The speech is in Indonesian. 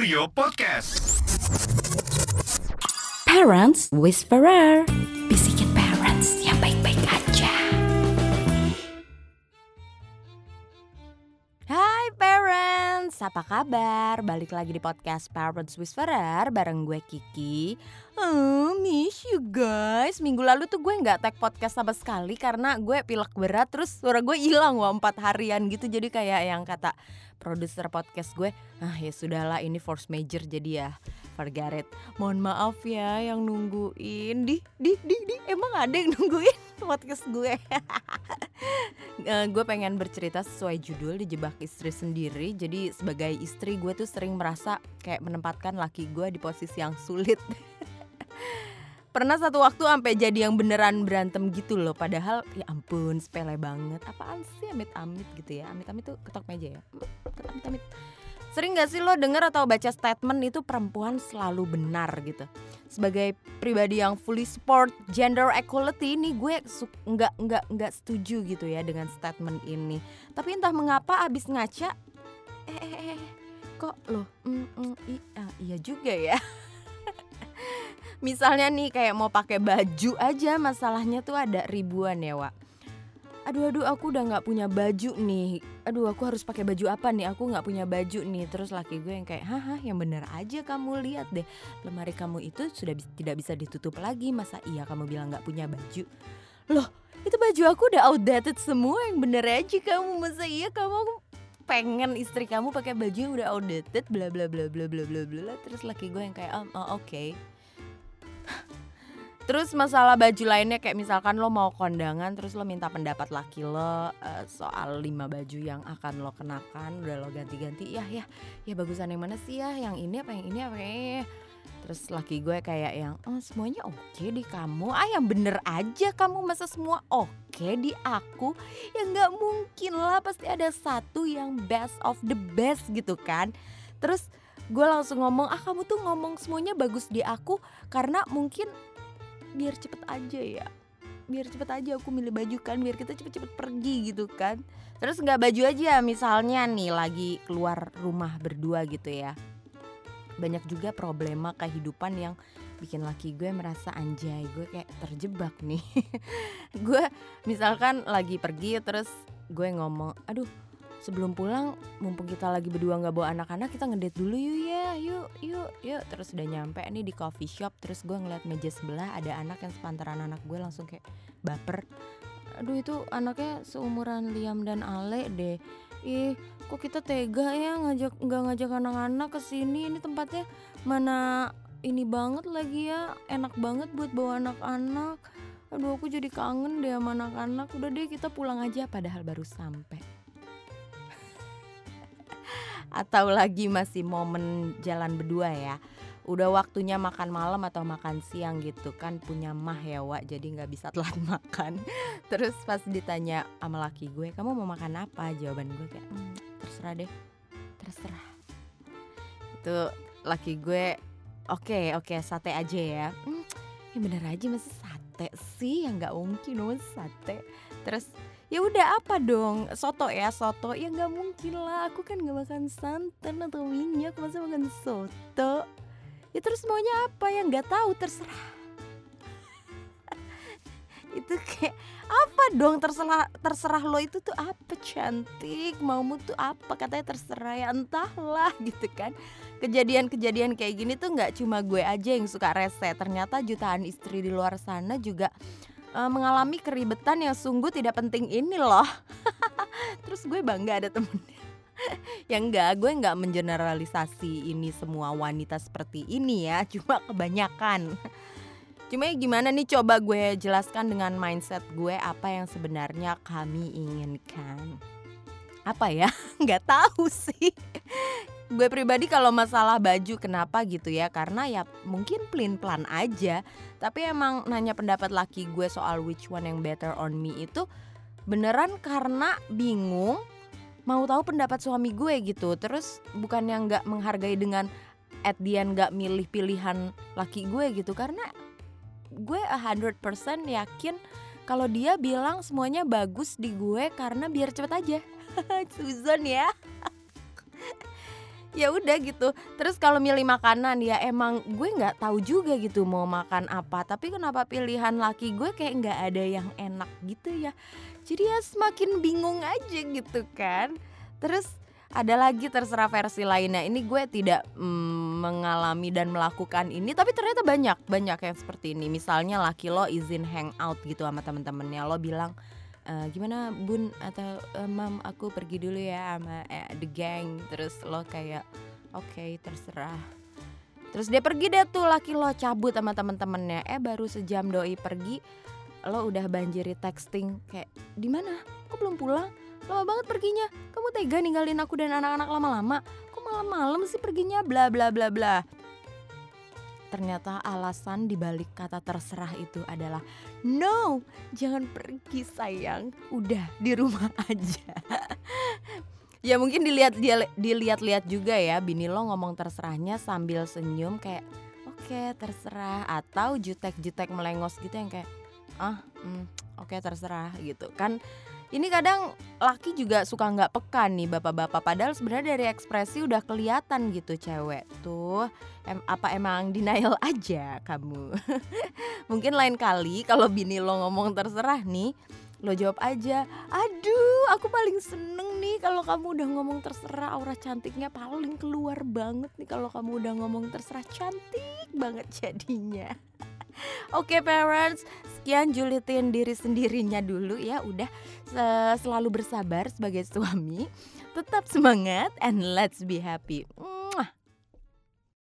Studio Podcast. Parents Whisperer parents, apa kabar? Balik lagi di podcast Parents Whisperer bareng gue Kiki. Oh, miss you guys. Minggu lalu tuh gue gak tag podcast sama sekali Karena gue pilek berat Terus suara gue hilang wah 4 harian gitu. Jadi kayak yang kata produser podcast gue Ah ya sudahlah ini force major jadi ya forget Mohon maaf ya yang nungguin. Di, di, di, di. Emang ada yang nungguin podcast gue uh, Gue pengen bercerita sesuai judul Dijebak istri sendiri. Jadi sebagai istri gue tuh sering merasa Kayak menempatkan laki gue di posisi yang sulit. Pernah satu waktu sampai jadi yang beneran berantem gitu loh. Padahal ya ampun sepele banget. Apaan sih amit-amit gitu ya? Amit-amit tuh ketok meja ya? Amit-amit Sering gak sih lo denger atau baca statement itu perempuan selalu benar gitu? Sebagai pribadi yang fully support gender equality ini gue nggak nggak nggak setuju gitu ya dengan statement ini. Tapi entah mengapa abis ngaca Eh eh eh, eh kok lo mm, mm, iya, iya juga ya. Misalnya nih kayak mau pakai baju aja masalahnya tuh ada ribuan ya Wak aduh aduh aku udah nggak punya baju nih. Aduh aku harus pakai baju apa nih? Aku nggak punya baju nih. Terus laki gue yang kayak haha yang bener aja kamu lihat deh. Lemari kamu itu sudah bi tidak bisa ditutup lagi. Masa iya kamu bilang nggak punya baju? Loh itu baju aku udah outdated semua. Yang bener aja kamu. Masa iya kamu? Pengen istri kamu pakai baju yang udah outdated bla bla bla bla bla bla bla. Terus laki gue yang kayak oh, oh oke. okay. Terus masalah baju lainnya kayak misalkan lo mau kondangan terus lo minta pendapat laki lo uh, soal lima baju yang akan lo kenakan udah lo ganti-ganti ya ya ya bagusan yang mana sih ya yang ini apa yang ini apa yang ini terus laki gue kayak yang oh semuanya oke okay di kamu. Ah yang bener aja kamu masa semua oke okay di aku? Ya nggak mungkin lah pasti ada satu yang best of the best gitu kan. Terus gue langsung ngomong ah kamu tuh ngomong semuanya bagus di aku karena mungkin biar cepet aja ya. Biar cepet aja aku milih baju kan biar kita cepet-cepet pergi gitu kan. Terus nggak baju aja misalnya nih lagi keluar rumah berdua gitu ya. Banyak juga problema kehidupan yang bikin laki gue merasa anjay gue kayak terjebak nih. Gue misalkan lagi pergi terus gue ngomong aduh sebelum pulang mumpung kita lagi berdua nggak bawa anak-anak kita ngedate dulu yuk ya yuk yuk yuk. Terus udah nyampe nih di coffee shop terus gue ngeliat meja sebelah ada anak yang sepantaran anak gue langsung kayak baper. Aduh itu anaknya seumuran Liam dan Ale deh. Ih kok kita tega ya ngajak nggak ngajak anak-anak ke sini? Ini tempatnya mana ini banget lagi ya enak banget buat bawa anak-anak. Aduh aku jadi kangen deh sama anak-anak. Udah deh kita pulang aja padahal baru sampai atau lagi masih momen jalan berdua ya. Udah waktunya makan malam atau makan siang gitu kan punya mah ya Wak. Jadi nggak bisa telat makan. Terus pas ditanya sama laki gue kamu mau makan apa? Jawaban gue kayak hmm, terserah deh. Terserah. Itu laki gue oke okay, oke okay, sate aja ya. Hmm, ya bener aja masih sate sih? Yang nggak mungkin sate. Terus ya udah apa dong? Soto ya soto. Ya nggak mungkin lah. Aku kan nggak makan santan atau minyak. Masa makan soto? Ya terus maunya apa? Yang nggak tahu terserah. Itu kayak apa dong? Terserah terserah lo itu tuh apa cantik? Maumu tuh apa? Katanya terserah ya. Entahlah gitu kan. Kejadian-kejadian kayak gini tuh nggak cuma gue aja yang suka rese. Ternyata jutaan istri di luar sana juga uh, mengalami keribetan yang sungguh tidak penting ini loh. Terus gue bangga ada temennya. yang enggak, gue enggak mengeneralisasi ini semua wanita seperti ini ya, cuma kebanyakan. Cuma ya gimana nih coba gue jelaskan dengan mindset gue apa yang sebenarnya kami inginkan. Apa ya? Nggak tahu sih gue pribadi kalau masalah baju kenapa gitu ya? Karena ya mungkin plain plan aja. Tapi emang nanya pendapat laki gue soal which one yang better on me itu beneran karena bingung mau tahu pendapat suami gue gitu. Terus bukan yang nggak menghargai dengan at the end nggak milih pilihan laki gue gitu. Karena gue 100% yakin kalau dia bilang semuanya bagus di gue karena biar cepet aja. Susan ya ya udah gitu. Terus kalau milih makanan ya emang gue nggak tahu juga gitu mau makan apa. Tapi kenapa pilihan laki gue kayak nggak ada yang enak gitu ya. Jadi ya semakin bingung aja gitu kan. Terus ada lagi terserah versi lainnya. Ini gue tidak mm, mengalami dan melakukan ini. Tapi ternyata banyak banyak yang seperti ini. Misalnya laki lo izin hangout gitu sama temen-temennya. Lo bilang e, gimana bun atau e, mam aku pergi dulu ya sama eh, the gang. Terus lo kayak oke okay, terserah. Terus dia pergi deh tuh laki lo cabut sama temen-temennya. Eh baru sejam doi pergi lo udah banjiri texting. Kayak di mana? Kok belum pulang? Lama banget perginya. Kamu tega ninggalin aku dan anak-anak lama-lama? Kok malam-malam sih perginya? Bla bla bla bla ternyata alasan dibalik kata terserah itu adalah no jangan pergi sayang. Udah di rumah aja. Ya mungkin dilihat dilihat-lihat juga ya bini lo ngomong terserahnya sambil senyum kayak oke okay, terserah. Atau jutek-jutek melengos gitu yang kayak ah hmm, oke okay, terserah gitu. Kan ini kadang laki juga suka nggak peka nih bapak-bapak. Padahal sebenarnya dari ekspresi udah kelihatan gitu cewek tuh. Em, apa emang denial aja kamu? Mungkin lain kali kalau bini lo ngomong terserah nih lo jawab aja aduh aku paling seneng nih kalau kamu udah ngomong terserah. Aura cantiknya paling keluar banget nih kalau kamu udah ngomong terserah. Cantik banget jadinya Oke okay, parents, sekian julitin diri sendirinya dulu ya. Udah selalu bersabar sebagai suami. Tetap semangat and let's be happy.